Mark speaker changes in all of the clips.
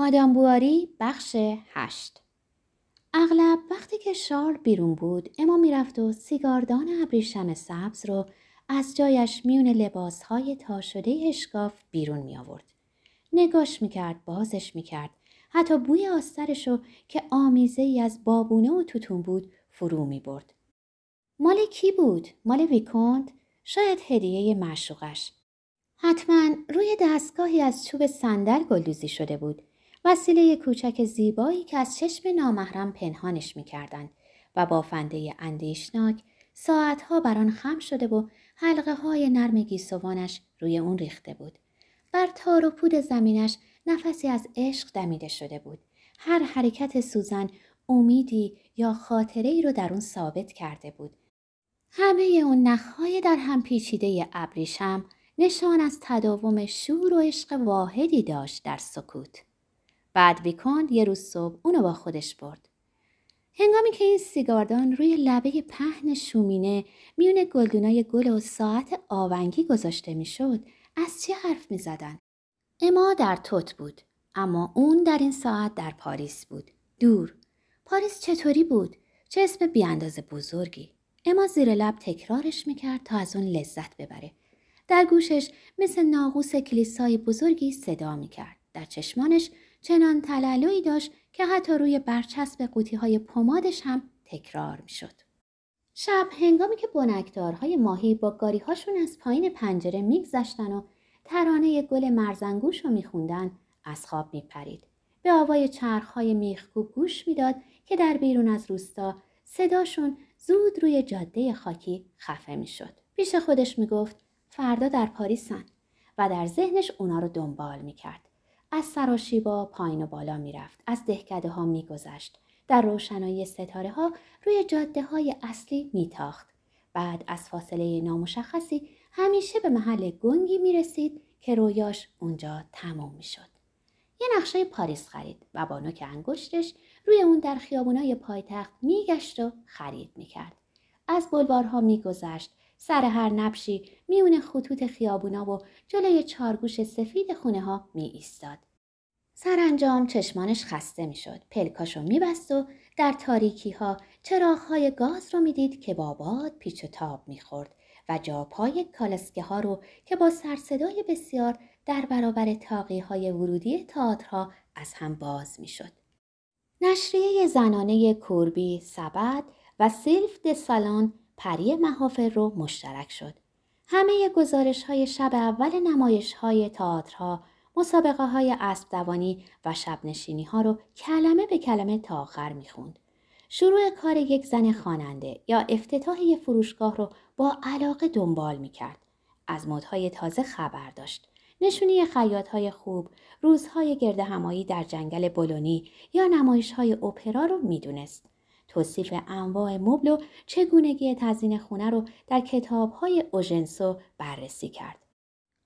Speaker 1: مادام بواری بخش هشت اغلب وقتی که شارل بیرون بود اما می‌رفت و سیگاردان ابریشم سبز رو از جایش میون لباسهای تا شده اشکاف بیرون می آورد. نگاش می‌کرد بازش می‌کرد حتی بوی آسترش رو که آمیزه ای از بابونه و توتون بود فرو می برد. مال کی بود؟ مال ویکوند؟ شاید هدیه معشوقش. حتما روی دستگاهی از چوب صندل گلدوزی شده بود وسیله کوچک زیبایی که از چشم نامحرم پنهانش می‌کردند و بافنده اندیشناک ساعتها بر آن خم شده و حلقه های نرم گیسوانش روی اون ریخته بود. بر تار و پود زمینش نفسی از عشق دمیده شده بود. هر حرکت سوزن امیدی یا خاطره ای رو در اون ثابت کرده بود. همه اون نخهای در هم پیچیده ابریشم نشان از تداوم شور و عشق واحدی داشت در سکوت. بعد ویکاند یه روز صبح اونو با خودش برد. هنگامی که این سیگاردان روی لبه پهن شومینه میون گلدونای گل و ساعت آونگی گذاشته می‌شد از چه حرف می زدن؟ اما در توت بود اما اون در این ساعت در پاریس بود. دور. پاریس چطوری بود؟ چه اسم بیانداز بزرگی. اما زیر لب تکرارش می‌کرد تا از اون لذت ببره. در گوشش مثل ناقوس کلیسای بزرگی صدا می‌کرد. در چشمانش چنان تلالوی داشت که حتی روی برچسب قوطی های پمادش هم تکرار می شد. شب هنگامی که بنکدارهای ماهی با گاریهاشون از پایین پنجره میگذشتن و ترانه گل مرزنگوش رو میخوندن از خواب میپرید. به آوای چرخهای میخکوب گوش می‌داد که در بیرون از روستا صداشون زود روی جاده خاکی خفه می‌شد. پیش خودش می‌گفت فردا در پاریسن و در ذهنش اونا رو دنبال می‌کرد. از سراشیبا پایین و بالا می‌رفت از دهکده ها میگذشت. در روشنایی ستاره ها روی جاده های اصلی میتاخت. بعد از فاصله نامشخصی همیشه به محل گنگی می‌رسید که رویاش اونجا تمام می‌شد. یه نقشه پاریس خرید و با نوک انگشتش روی اون در خیابونای پایتخت میگشت و خرید می‌کرد. از بلوارها میگذشت سر هر نبشی میون خطوط خیابونا و جلوی چارگوش سفید خونه ها می ایستاد. سرانجام چشمانش خسته می‌شد. پلکاشو میبست و در تاریکی ها چراغ گاز رو می‌دید که با باد پیچ و تاب می‌خورد و جاپای کالسکه ها رو که با سرصدای بسیار در برابر تاقی های ورودی تئاترها از هم باز می‌شد. نشریه زنانه کوربی سبد و سیلف د پری محافل رو مشترک شد. همه گزارش های شب اول نمایش های تئاترها، مسابقه های اسب و شب نشینی ها رو کلمه به کلمه تا آخر می‌خوند. شروع کار یک زن خواننده یا افتتاح یک فروشگاه رو با علاقه دنبال می‌کرد. از مدهای تازه خبر داشت. نشونی خیاط های خوب، روزهای گرد همایی در جنگل بولونی یا نمایش های اپرا رو می‌دونست. توصیف انواع مبل و چگونگی تزین خونه رو در های اوژنسو بررسی کرد.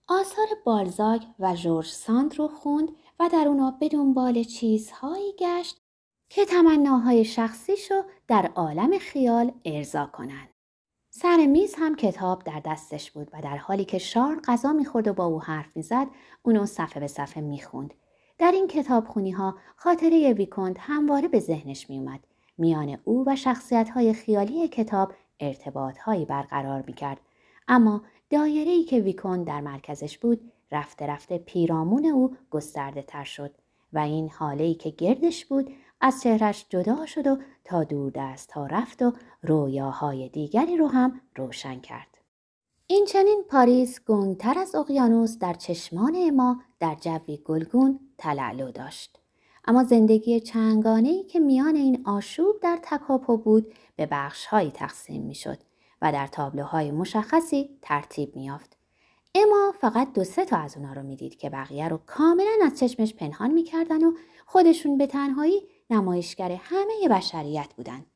Speaker 1: آثار بالزاک و جورج ساند رو خوند و در اونا به دنبال چیزهایی گشت که تمناهای شخصیشو در عالم خیال ارضا کنند. سر میز هم کتاب در دستش بود و در حالی که شار غذا می‌خورد و با او حرف می‌زد اونو صفحه به صفحه می‌خوند. در این کتاب خونی ها خاطره ویکوند همواره به ذهنش میومد میان او و شخصیت خیالی کتاب ارتباط هایی برقرار می کرد. اما دایره ای که ویکون در مرکزش بود رفته رفته پیرامون او گسترده تر شد و این حاله ای که گردش بود از چهرش جدا شد و تا دور دست ها رفت و رویاهای دیگری رو هم روشن کرد. این چنین پاریس گنگتر از اقیانوس در چشمان ما در جوی گلگون تلعلو داشت. اما زندگی چنگانه ای که میان این آشوب در تکاپو بود به بخش هایی تقسیم می شد و در تابلوهای مشخصی ترتیب می یافت. اما فقط دو سه تا از اونا رو می‌دید که بقیه رو کاملا از چشمش پنهان می‌کردن و خودشون به تنهایی نمایشگر همه بشریت بودن.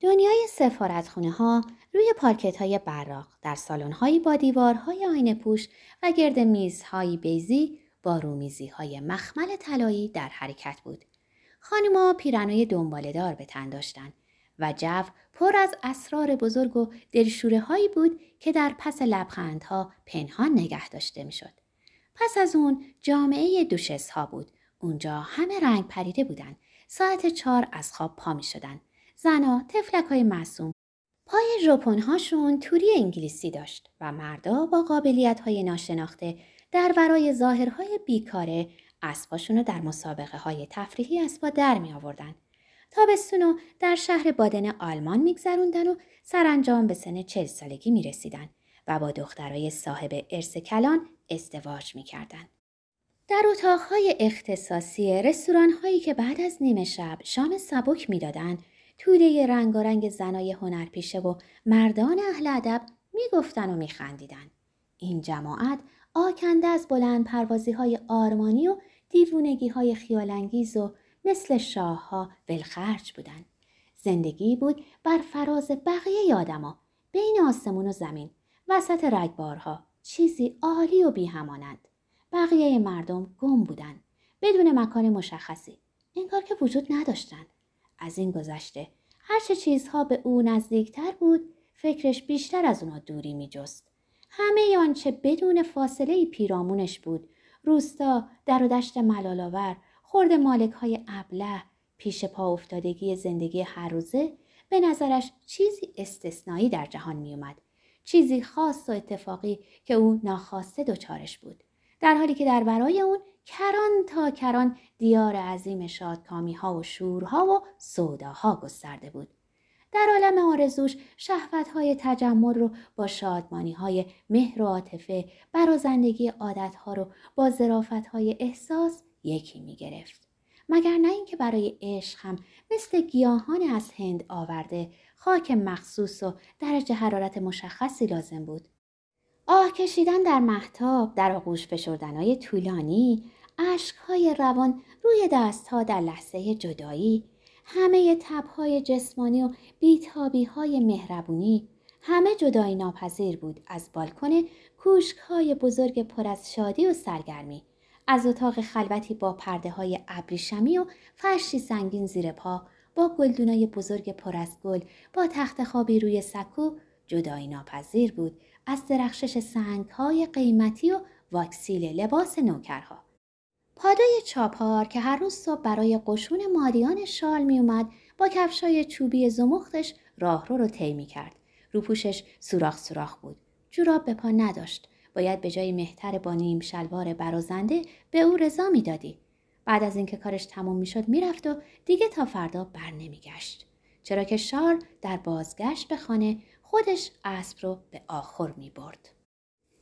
Speaker 1: دنیای سفارتخونه ها روی پارکت های براق در سالن هایی با دیوارهای آینه پوش و گرد میزهایی بیزی با رومیزی های مخمل طلایی در حرکت بود. خانما پیرنای دنبالدار به تن داشتند و جو پر از اسرار بزرگ و دلشوره هایی بود که در پس لبخندها پنهان نگه داشته می‌شد. پس از اون جامعه دوشس ها بود. اونجا همه رنگ پریده بودن. ساعت چهار از خواب پا می شدن. زنا تفلک های معصوم پای ژاپنهاشون توری انگلیسی داشت و مردا با قابلیت های ناشناخته در برای ظاهرهای بیکاره اسباشون رو در مسابقه های تفریحی اسبا در می آوردن. تابستون در شهر بادن آلمان میگذروندن و سرانجام به سن چل سالگی می رسیدن و با دخترای صاحب ارث کلان ازدواج می کردن. در اتاقهای اختصاصی رستوران هایی که بعد از نیمه شب شام سبک می‌دادند توده رنگارنگ زنای هنرپیشه و مردان اهل ادب می‌گفتن و میخندیدن این جماعت آکنده از بلند پروازی های آرمانی و دیوونگی های خیالانگیز و مثل شاه ها ولخرج بودن. زندگی بود بر فراز بقیه آدما بین آسمون و زمین وسط رگبارها چیزی عالی و بیهمانند. بقیه مردم گم بودن بدون مکان مشخصی انگار که وجود نداشتند از این گذشته هرچه چیزها به او نزدیکتر بود فکرش بیشتر از اونا دوری می جست. همه آنچه بدون فاصله پیرامونش بود روستا در و دشت ملالاور خورد مالک های ابله پیش پا افتادگی زندگی هر روزه به نظرش چیزی استثنایی در جهان می اومد. چیزی خاص و اتفاقی که او ناخواسته دچارش بود. در حالی که در برای اون کران تا کران دیار عظیم شادکامی ها و شورها و سوداها گسترده بود. در عالم آرزوش شهوت های تجمل رو با شادمانی های مهر و عاطفه برازندگی عادت ها رو با ظرافت های احساس یکی می گرفت. مگر نه اینکه برای عشق هم مثل گیاهان از هند آورده خاک مخصوص و درجه حرارت مشخصی لازم بود. آه کشیدن در محتاب در آغوش فشردنهای طولانی اشکهای روان روی دستها در لحظه جدایی همه تبهای جسمانی و بیتابی های مهربونی همه جدایی ناپذیر بود از بالکن کوشک های بزرگ پر از شادی و سرگرمی از اتاق خلوتی با پرده های ابریشمی و فرشی سنگین زیر پا با گلدونای بزرگ پر از گل با تخت خوابی روی سکو جدایی ناپذیر بود از درخشش سنگ های قیمتی و واکسیل لباس نوکرها. پادای چاپار که هر روز صبح برای قشون مادیان شال می اومد با کفشای چوبی زمختش راهرو رو طی می کرد. روپوشش سوراخ سوراخ بود. جوراب به پا نداشت. باید به جای مهتر با نیم شلوار برازنده به او رضا می‌دادی. بعد از اینکه کارش تموم می‌شد می‌رفت و دیگه تا فردا بر نمیگشت. چرا که شار در بازگشت به خانه خودش اسب رو به آخر می برد.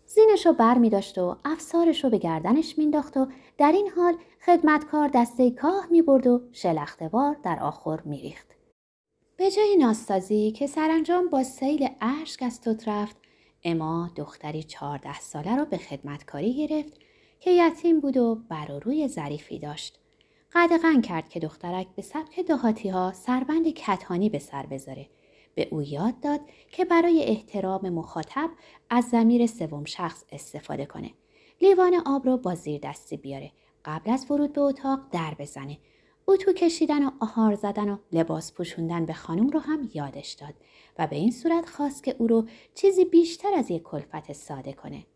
Speaker 1: زینش رو بر می داشت و افسارش رو به گردنش مینداخت و در این حال خدمتکار دسته کاه می برد و شلختوار در آخر می ریخت. به جای ناستازی که سرانجام با سیل اشک از توت رفت اما دختری چهارده ساله رو به خدمتکاری گرفت که یتیم بود و بر و روی ظریفی داشت. قدغن کرد که دخترک به سبک دهاتی ها سربند کتانی به سر بذاره به او یاد داد که برای احترام مخاطب از زمیر سوم شخص استفاده کنه. لیوان آب رو با زیر دستی بیاره. قبل از ورود به اتاق در بزنه. اتو کشیدن و آهار زدن و لباس پوشوندن به خانم رو هم یادش داد و به این صورت خواست که او رو چیزی بیشتر از یک کلفت ساده کنه.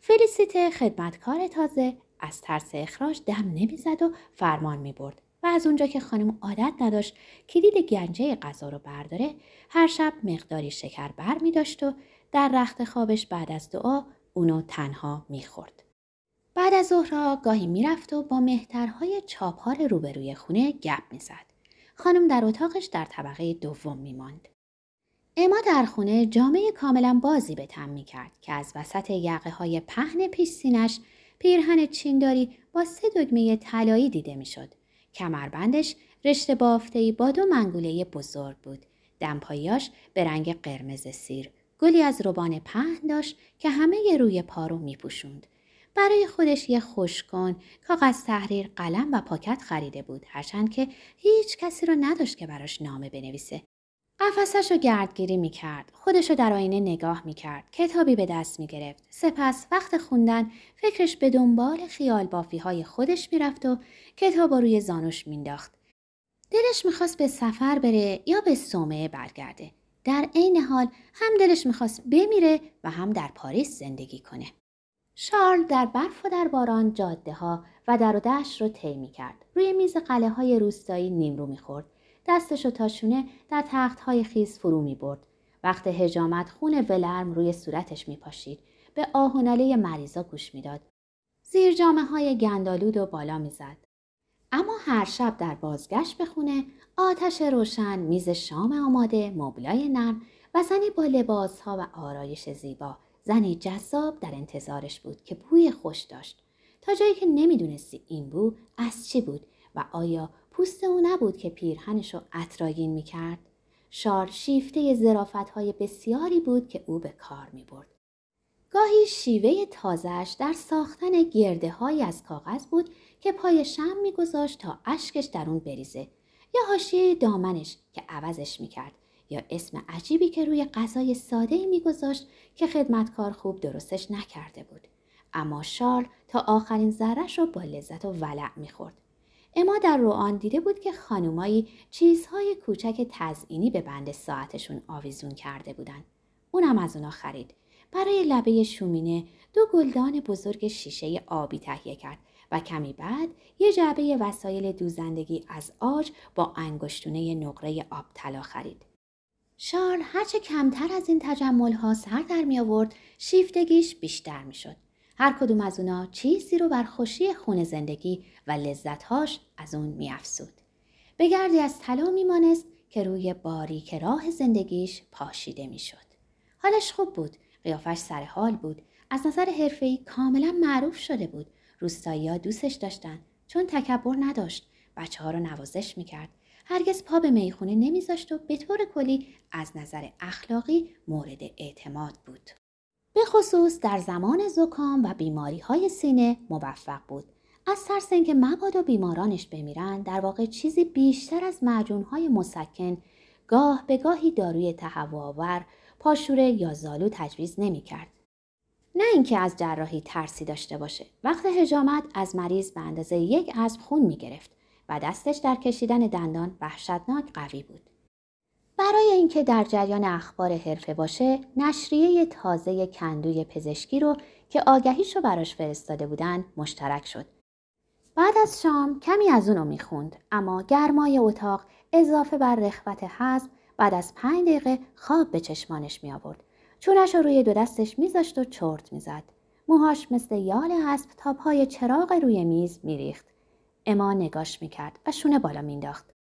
Speaker 1: فلیسیته خدمتکار تازه از ترس اخراج دم نمی‌زد و فرمان می برد. و از اونجا که خانم عادت نداشت کلید گنجه غذا رو برداره هر شب مقداری شکر بر می داشت و در رخت خوابش بعد از دعا اونو تنها می‌خورد. بعد از ظهرها گاهی می‌رفت و با مهترهای چاپار روبروی خونه گپ می‌زد. خانم در اتاقش در طبقه دوم میماند. اما در خونه جامعه کاملا بازی به تم می کرد که از وسط یقه های پهن پیش سینش پیرهن چینداری با سه دگمه طلایی دیده می‌شد. کمربندش رشته بافتهی با دو منگوله بزرگ بود. دمپاییاش به رنگ قرمز سیر. گلی از روبان پهن داشت که همه ی روی پارو می پوشوند. برای خودش یه خوشکن کاغذ تحریر قلم و پاکت خریده بود هرچند که هیچ کسی رو نداشت که براش نامه بنویسه قفسش رو گردگیری می کرد. خودش رو در آینه نگاه می کرد. کتابی به دست می گرفت. سپس وقت خوندن فکرش به دنبال خیال بافی های خودش می رفت و کتاب روی زانوش مینداخت. دلش می‌خواست به سفر بره یا به سومه برگرده. در عین حال هم دلش می‌خواست بمیره و هم در پاریس زندگی کنه. شارل در برف و در باران جاده ها و در و دشت رو طی کرد. روی میز قله های روستایی نیمرو می خورد. دستش و تاشونه در تخت های خیز فرو می برد. وقت هجامت خون ولرم روی صورتش می پاشید. به آهناله مریضا گوش می‌داد. زیر جامعه های گندالود و بالا می‌زد. اما هر شب در بازگشت به خونه آتش روشن، میز شام آماده، مبلای نرم و زنی با لباس ها و آرایش زیبا زنی جذاب در انتظارش بود که بوی خوش داشت تا جایی که نمی‌دونستی این بو از چی بود و آیا پوست او نبود که پیرهنش رو اطراگین می‌کرد. شار شیفته زرافت های بسیاری بود که او به کار می برد. گاهی شیوه تازهش در ساختن گرده های از کاغذ بود که پای شم میگذاشت تا اشکش در اون بریزه. یا حاشیه دامنش که عوضش می‌کرد یا اسم عجیبی که روی غذای ساده میگذاشت که خدمتکار خوب درستش نکرده بود. اما شارل تا آخرین ذرش رو با لذت و ولع می‌خورد. اما در روان دیده بود که خانومایی چیزهای کوچک تزئینی به بند ساعتشون آویزون کرده بودن. اونم از اونا خرید. برای لبه شومینه دو گلدان بزرگ شیشه آبی تهیه کرد و کمی بعد یه جعبه وسایل دوزندگی از آج با انگشتونه نقره آب طلا خرید. شارل هرچه کمتر از این تجمل ها سر در می آورد شیفتگیش بیشتر می شد. هر کدوم از اونا چیزی رو بر خوشی خون زندگی و لذتهاش از اون می افسود. به گردی از طلا میمانست که روی باریک راه زندگیش پاشیده می‌شد. حالش خوب بود، قیافش سر حال بود، از نظر حرفه‌ای کاملا معروف شده بود. روستایی دوستش داشتن چون تکبر نداشت، بچه ها رو نوازش می‌کرد هرگز پا به می‌خونه نمیذاشت و به طور کلی از نظر اخلاقی مورد اعتماد بود. به خصوص در زمان زکام و بیماری های سینه موفق بود. از ترس اینکه مبادا بیمارانش بمیرن در واقع چیزی بیشتر از معجون های مسکن گاه به گاهی داروی تهوعآور پاشوره یا زالو تجویز نمی کرد. نه اینکه از جراحی ترسی داشته باشه. وقت هجامت از مریض به اندازه یک اسب خون می گرفت و دستش در کشیدن دندان وحشتناک قوی بود. برای اینکه در جریان اخبار حرفه باشه نشریه تازه کندوی پزشکی رو که آگهیشو براش فرستاده بودن مشترک شد بعد از شام کمی از اونو می‌خوند اما گرمای اتاق اضافه بر رخوت حزم بعد از پنج دقیقه خواب به چشمانش می آورد. چونش رو روی دو دستش میذاشت و چرت می‌زد. موهاش مثل یال اسب تا پای چراغ روی میز میریخت. اما نگاش می‌کرد و شونه بالا مینداخت.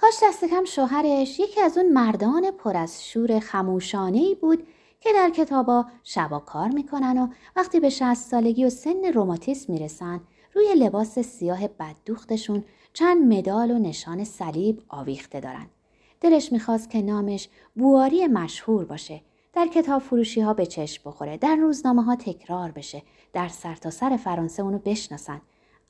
Speaker 1: کاش دست کم شوهرش یکی از اون مردان پر از شور خموشانه ای بود که در کتابا شبا کار می‌کنن و وقتی به شهست سالگی و سن روماتیسم می‌رسن روی لباس سیاه بددوختشون چند مدال و نشان صلیب آویخته دارن. دلش می‌خواست که نامش بواری مشهور باشه. در کتاب فروشی ها به چشم بخوره. در روزنامه ها تکرار بشه. در سرتاسر سر فرانسه اونو بشناسن.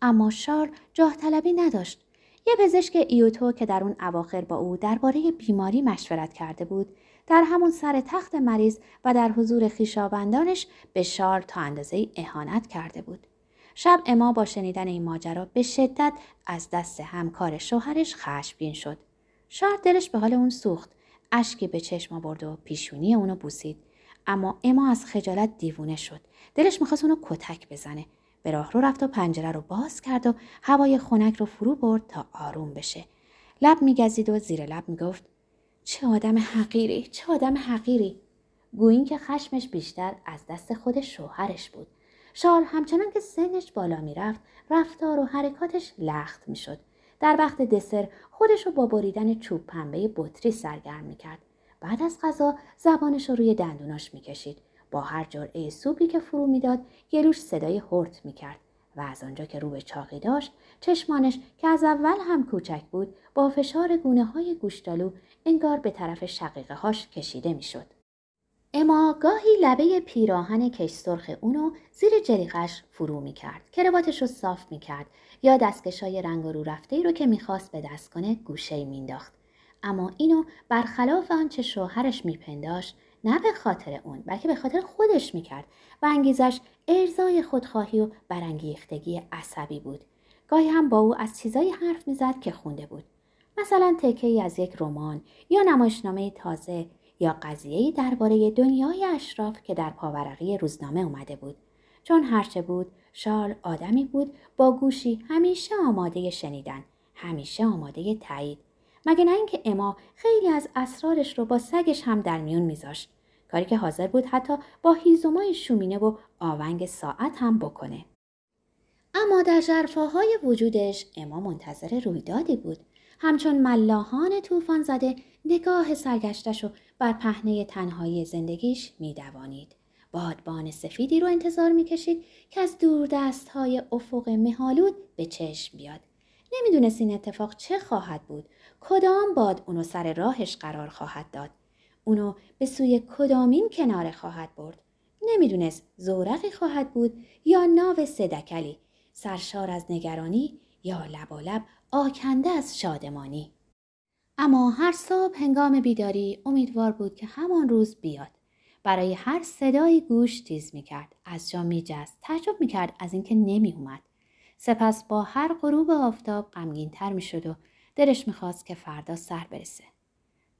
Speaker 1: اما شار جاه طلبی نداشت. یه پزشک ایوتو که در اون اواخر با او درباره بیماری مشورت کرده بود در همون سر تخت مریض و در حضور خیشاوندانش به شار تا اندازه اهانت کرده بود. شب اما با شنیدن این ماجرا به شدت از دست همکار شوهرش خشمگین شد. شار دلش به حال اون سوخت. اشکی به چشم برد و پیشونی اونو بوسید. اما اما از خجالت دیوونه شد. دلش می‌خواست اونو کتک بزنه. به راه رو رفت و پنجره رو باز کرد و هوای خنک رو فرو برد تا آروم بشه. لب میگزید و زیر لب می‌گفت چه آدم حقیری چه آدم حقیری. گویین که خشمش بیشتر از دست خود شوهرش بود. شار همچنان که سنش بالا می‌رفت رفتار و حرکاتش لخت می‌شد. در وقت دسر خودش رو با بریدن چوب پنبه بطری سرگرم می‌کرد. بعد از غذا زبانش رو روی دندوناش می‌کشید. با هر جرعه سوپی که فرو می‌داد گلوش صدای هرت می‌کرد و از آنجا که رو به چاقی داشت چشمانش که از اول هم کوچک بود با فشار گونه های گوشتالو انگار به طرف شقیقه هاش کشیده می‌شد. اما گاهی لبه پیراهن کش سرخ اونو زیر جریقش فرو می کرد. کرواتش رو صاف می کرد یا دستکشای رنگ رو رفته ای رو که می‌خواست به دست کنه گوشه مینداخت. اما اینو برخلاف آنچه شوهرش میپنداشت نه به خاطر اون بلکه به خاطر خودش می‌کرد و انگیزش ارزای خودخواهی و برانگیختگی عصبی بود. گاهی هم با او از چیزایی حرف می‌زد که خونده بود. مثلا تکه ای از یک رمان یا نمایشنامه تازه یا قضیه درباره دنیای اشراف که در پاورقی روزنامه اومده بود. چون هرچه بود شارل آدمی بود با گوشی همیشه آماده شنیدن همیشه آماده تایید. مگه نه اینکه اما خیلی از اسرارش رو با سگش هم در میون میذاشت. کاری که حاضر بود حتی با هیزومای شومینه و آونگ ساعت هم بکنه. اما در جرفاهای وجودش اما منتظر رویدادی بود. همچون ملاحان طوفان زده نگاه سرگشتش و بر پهنه تنهایی زندگیش میدوانید. بادبان سفیدی رو انتظار می‌کشید که از دور دست های افق مهالود به چشم بیاد. نمی‌دونست این اتفاق چه خواهد بود. کدام باد اونو سر راهش قرار خواهد داد؟ اونو به سوی کدامین کناره خواهد برد. نمی‌دونست زورقی خواهد بود یا ناو سدکلی سرشار از نگرانی یا لبالب آکنده از شادمانی. اما هر صبح هنگام بیداری امیدوار بود که همان روز بیاد. برای هر صدایی گوش تیز می‌کرد. از جا میجست. تعجب می‌کرد از اینکه نمی سپس با هر غروب آفتاب غمگینتر می‌شد و دلش می‌خواست که فردا سر برسه.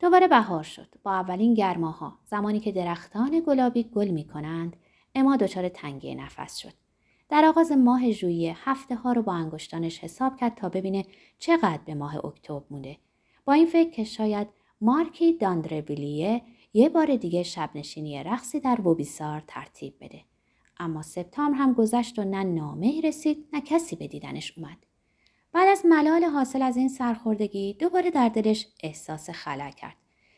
Speaker 1: دوباره بهار شد با اولین گرماها زمانی که درختان گلابی گل می‌کنند اما دچار تنگی نفس شد در آغاز ماه ژوئیه هفته ها رو با انگشتانش حساب کرد تا ببینه چقدر به ماه اکتبر مونده با این فکر که شاید مارکی داندربیلیه یه بار دیگه شب نشینی رقصی در ووبیسار ترتیب بده. اما سپتامبر هم گذشت و نه نامه رسید نه کسی به دیدنش اومد. بعد از ملال حاصل از این سرخوردگی دوباره در دلش احساس خلا کرد.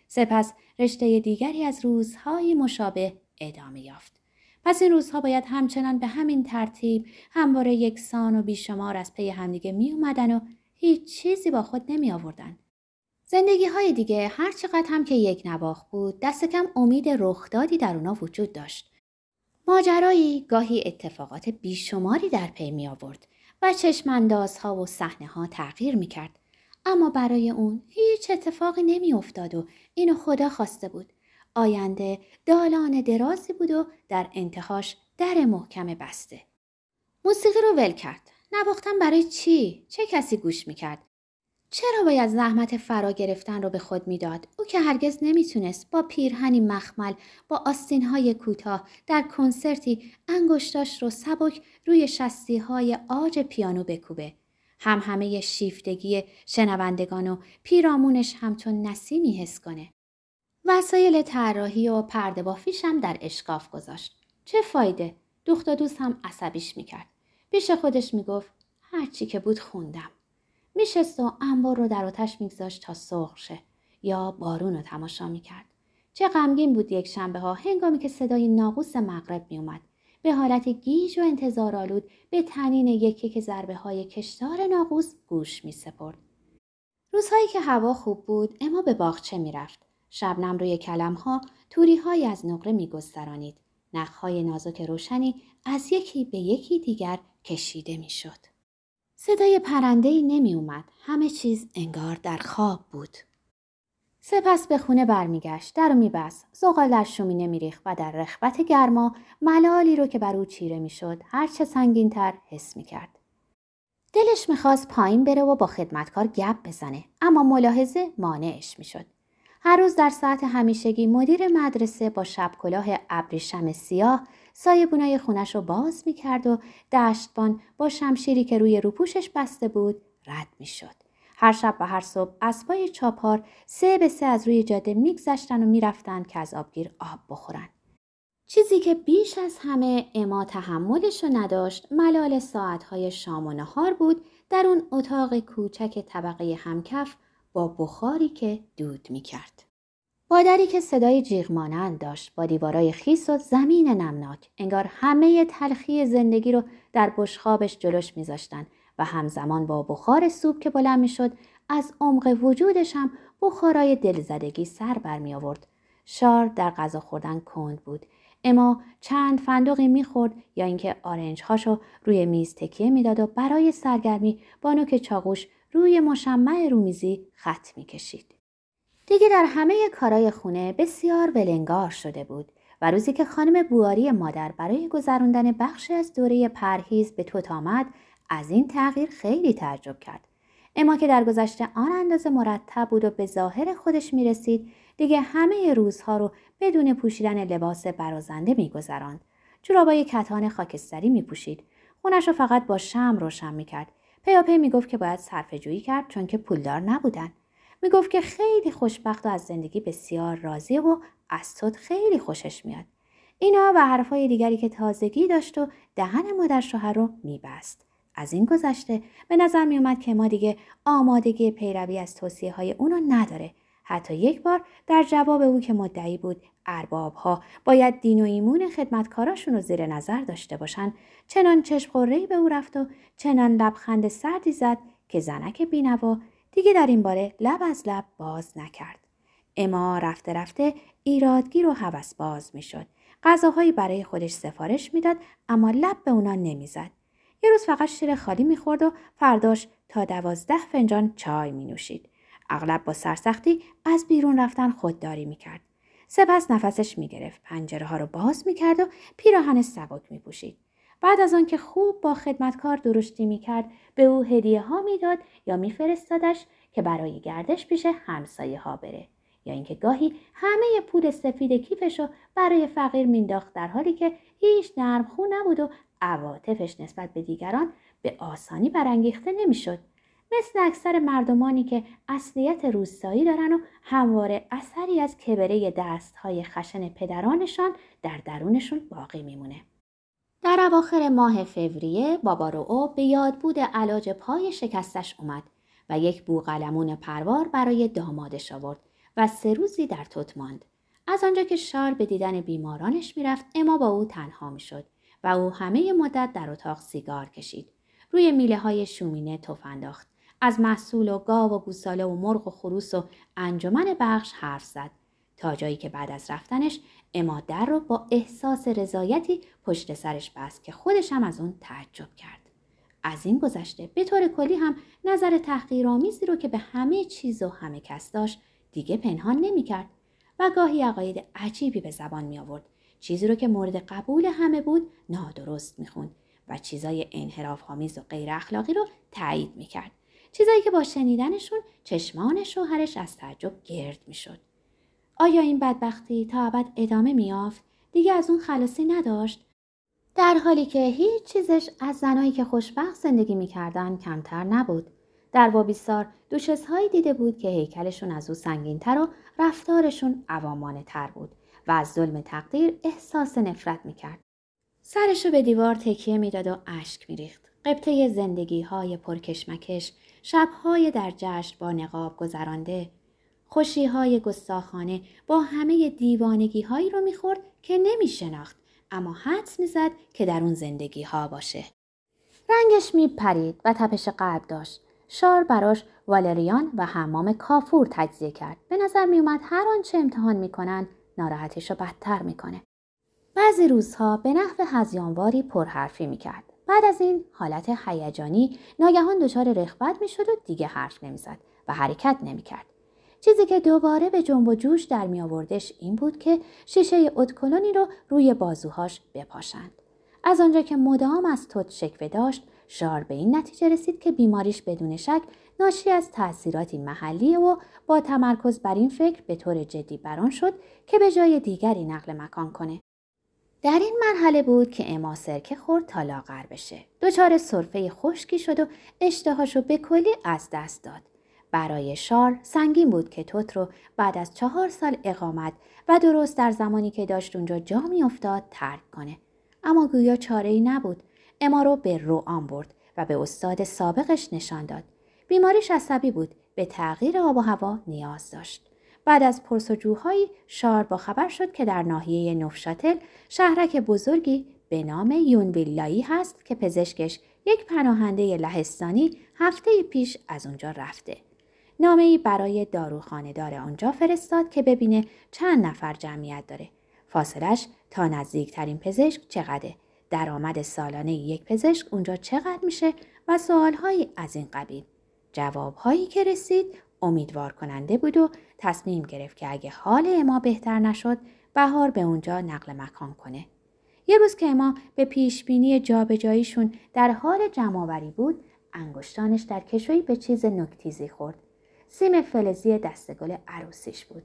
Speaker 1: سپس رشته دیگری از روزهای مشابه ادامه یافت. پس این روزها باید همچنان به همین ترتیب همواره یکسان و بیشمار از پی همدیگه می اومدن و هیچ چیزی با خود نمی آوردن. زندگی های دیگه هر چقدر هم که یک نواخ بود دست کم امید رخدادی در اونا وجود داشت. ماجرایی گاهی اتفاقات بیشماری در پی می آورد و چشماندازها و صحنه ها تغییر می کرد. اما برای اون هیچ اتفاقی نمی افتاد و اینو خدا خواسته بود. آینده دالان درازی بود و در انتهاش در محکم بسته. موسیقی رو ول کرد. نواختن برای چی؟ چه کسی گوش می‌کرد؟ چرا باید زحمت فرا گرفتن رو به خود می‌داد؟ او که هرگز نمی‌تونست با پیرهنی مخمل با آستینهای کوتاه در کنسرتی انگشتاش رو سبک روی شستی های آج پیانو بکوبه. هم همه شیفتگی شنوندگان و پیرامونش همچون نسیمی حس کنه. وسایل طراحی و پرده بافیش هم در اشکاف گذاشت. چه فایده؟ دوخت و دوست هم عصبیش می‌کرد. پیش خودش می‌گفت هرچی که بود خوندم. میشست و انبار رو در آتش میگذاشت تا سرخ شه یا بارون رو تماشا می‌کرد چه غمگین بود یک شنبه ها هنگامی که صدای ناقوس مغرب میومد به حالت گیج و انتظارآلود به تنین یکی که ضربه های کشتار ناقوس گوش می سپرد. روزهایی که هوا خوب بود اما به باغچه می‌رفت شبنم روی کلمها توری از نقره می گسترانید. نخهای نازک روشنی از یکی به یکی دیگر کشیده می شد. صدای پرنده ای نمی اومد. همه چیز انگار در خواب بود. سپس به خونه برمیگشت در و میبست زغال در شومینه میریخت و در رخبت گرما ملالی رو که بر او چیره می‌شد هرچه سنگینتر حس می‌کرد دلش می‌خواست پایین بره و با خدمتکار گپ بزنه اما ملاحظه مانعش می‌شد هر روز در ساعت همیشگی مدیر مدرسه با شب کلاه ابریشم سیاه سایبونای خونش رو باز می کرد و دشتبان با شمشیری که روی روپوشش بسته بود رد می شد. هر شب و هر صبح اسبای چاپار سه به سه از روی جاده میگذشتن و می‌رفتند که از آبگیر آب بخورن. چیزی که بیش از همه اما تحملش رو نداشت ملال ساعتهای شام و نهار بود در اون اتاق کوچک طبقه همکف با بخاری که دود می کرد. با دری که صدای جیغ مانند داشت با دیوارای خیس و زمین نمناک انگار همه تلخی زندگی رو در بشخابش جلوش میذاشتن و همزمان با بخار سوپ که بلند می‌شد از عمق وجودش هم بخارای دلزدگی سر برمی آورد شار در غذا خوردن کند بود اما چند فندقی می‌خورد یا اینکه آرنج هاشو روی میز تکیه می‌داد و برای سرگرمی با نوک چاقوش روی مشمع رومیزی خط می‌کشید دیگه در همه کارای خونه بسیار ولنگار شده بود و روزی که خانم بواری مادر برای گذراندن بخشی از دوره پرهیز به توت آمد از این تغییر خیلی تعجب کرد اما که در گذشته آن اندازه مرتب بود و به ظاهر خودش می رسید دیگه همه روزها رو بدون پوشیدن لباس برازنده می گذراند. جورابای کتان خاکستری می پوشید. خونش رو فقط با شم روشن می کرد. پیاپی می گفت که باید صرف جویی کرد چون که پولدار نبودن. می گفت که خیلی خوشبخت و از زندگی بسیار راضیه و از توت خیلی خوشش میاد. اینا و حرفهای دیگری که تازگی داشت و دهن مادر شوهر رو میبست. از این گذشته به نظر می اومد که ما دیگه آمادگی پیروی از توصیه های اونو نداره. حتی یک بار در جواب او که مدعی بود ارباب ها باید دین و ایمون خدمتکاراشون رو زیر نظر داشته باشن چنان چشم به او رفت و چنان لبخند سردی زد که زنک بینوا دیگه در این باره لب از لب باز نکرد. اما رفته رفته ایرادگیر و هوس باز می‌شد. غذاهایی برای خودش سفارش می‌داد اما لب به اونا نمی‌زد. یه روز فقط شیر خالی می‌خورد و فرداش تا دوازده فنجان چای می نوشید. اغلب با سرسختی از بیرون رفتن خودداری می‌کرد. سپس نفسش می‌گرفت پنجره ها رو باز می‌کرد و پیراهن سبک میپوشید بعد از آنکه خوب با خدمتکار درشتی می‌کرد به او هدیه ها می‌داد یا میفرستادش که برای گردش پیش همسایه ها بره یا اینکه گاهی همه پول سفید کیفش رو برای فقیر مینداخت در حالی که هیچ نرم خو نبود و عواطفش نسبت به دیگران به آسانی برانگیخته نمی‌شد مثل اکثر مردمانی که اصلیت روستایی دارن و همواره اثری از کبره دستهای خشن پدرانشان در درونشون باقی میمونه. در اواخر ماه فوریه بابا او به یاد بود علاج پای شکستش اومد و یک بوغلمون پروار برای دامادش آورد و سه روزی در توت ماند. از آنجا که شار به دیدن بیمارانش می‌رفت اما با او تنها می‌شد و او همه مدت در اتاق سیگار کشید. روی میله های شومینه توف انداخت. از محصول و گاو و گوساله و مرغ و خروس و انجمن بخش حرف زد تا جایی که بعد از رفتنش اما در رو با احساس رضایتی پشت سرش بست که خودش هم از اون تعجب کرد. از این گذشته به طور کلی هم نظر تحقیرآمیزی رو که به همه چیز و همه کس داشت دیگه پنهان نمی‌کرد و گاهی عقاید عجیبی به زبان می آورد. چیزی رو که مورد قبول همه بود نادرست می‌خوند و چیزای انحراف آمیز و غیر اخلاقی رو تایید می‌کرد. چیزایی که با شنیدنشون چشمان شوهرش از تعجب گرد می‌شد. آیا این بدبختی تا ابد ادامه میافت؟ دیگه از اون خلاصی نداشت؟ در حالی که هیچ چیزش از زنایی که خوشبخت زندگی می‌کردن کمتر نبود. در وابیستار دوشس هایی دیده بود که هیکلشون از او سنگینتر و رفتارشون عوامانه تر بود و از ظلم تقدیر احساس نفرت می‌کرد. سرشو به دیوار تکیه می‌داد و اشک میریخت. قبطه زندگی های پرکشمکش شبهای در جشن با نقاب گذرانده خوشیهای گستاخانه با همه دیوانگی هایی رو می‌خورد که نمی شناخت اما حدس می‌زد که در اون زندگی ها باشه. رنگش می پرید و تپش قلب داشت. شار براش والریان و حمام کافور تجزیه کرد. به نظر می اومد هر آنچه امتحان می‌کنن ناراحتش رو بدتر می‌کنه. بعضی روزها به نحو هزیانواری پرحرفی می‌کرد. بعد از این حالت هیجانی ناگهان دچار رخبت می‌شد و دیگه حرف نمی‌زد و حرکت نمی‌کرد چیزی که دوباره به جنب و جوش در می آوردش این بود که شیشه ادکلونی رو روی بازوهاش بپاشند. از آنجا که مدام از توت شکوه داشت، شار به این نتیجه رسید که بیماریش بدون شک ناشی از تأثیراتی محلی و با تمرکز بر این فکر به طور جدی بران شد که به جای دیگری نقل مکان کنه. در این مرحله بود که اما سرکه خورد تا لاغر بشه. دچار سرفه خشکی شد و اشتهاشو به کلی از دست داد. برای شار سنگین بود که توت رو بعد از چهار سال اقامت و درست در زمانی که داشت اونجا جا افتاد ترک کنه. اما گویا چاره ای نبود. اما رو به روان برد و به استاد سابقش نشان داد. بیماریش عصبی بود. به تغییر آب و هوا نیاز داشت. بعد از پرسجوهایی شار با خبر شد که در ناحیه نوفشاتل شهرک بزرگی به نام یونویلایی هست که پزشکش یک پناهنده لهستانی هفته پیش از اونجا رفته. نامه ای برای داروخانه دار آنجا فرستاد که ببینه چند نفر جمعیت داره. فاصلش تا نزدیکترین پزشک چقدره؟ درآمد سالانه یک پزشک اونجا چقدر میشه و سوالهایی از این قبیل. جوابهایی که رسید امیدوار کننده بود و تصمیم گرفت که اگه حال اما بهتر نشد بهار به اونجا نقل مکان کنه. یه روز که اما به پیشبینی جابجاییشون در حال جمعآوری بود انگشتانش در کشویی به چیز نکتیزی خورد. سیم فلزی دستگل عروسیش بود.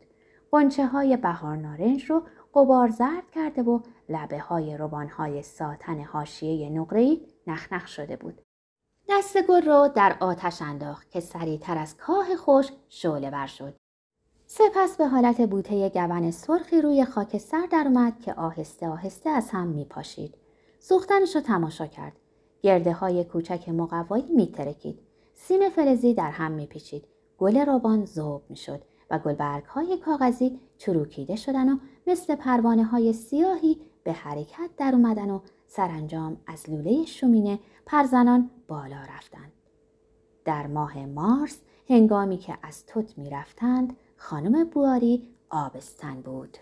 Speaker 1: قنچه های بهار نارنج رو قبار زرد کرده و لبه های روبان های ساتن هاشیه نقره‌ای نخنخ شده بود. دست گل رو در آتش انداخت که سریعتر از کاه خوش شعله ور شد. سپس به حالت بوته گون سرخی روی خاک سر در اومد که آهسته آهسته از هم می پاشید. سوختنش رو تماشا کرد. گرده های کوچک مقوایی می ترکید. سیم فلزی در هم می پیچید. گل روبان زوب می شد و گلبرگ های کاغذی چروکیده شدن و مثل پروانه های سیاهی به حرکت در اومدن و سرانجام از لوله شومینه پرزنان بالا رفتند. در ماه مارس هنگامی که از توت می رفتند خانم بواری آبستن بود.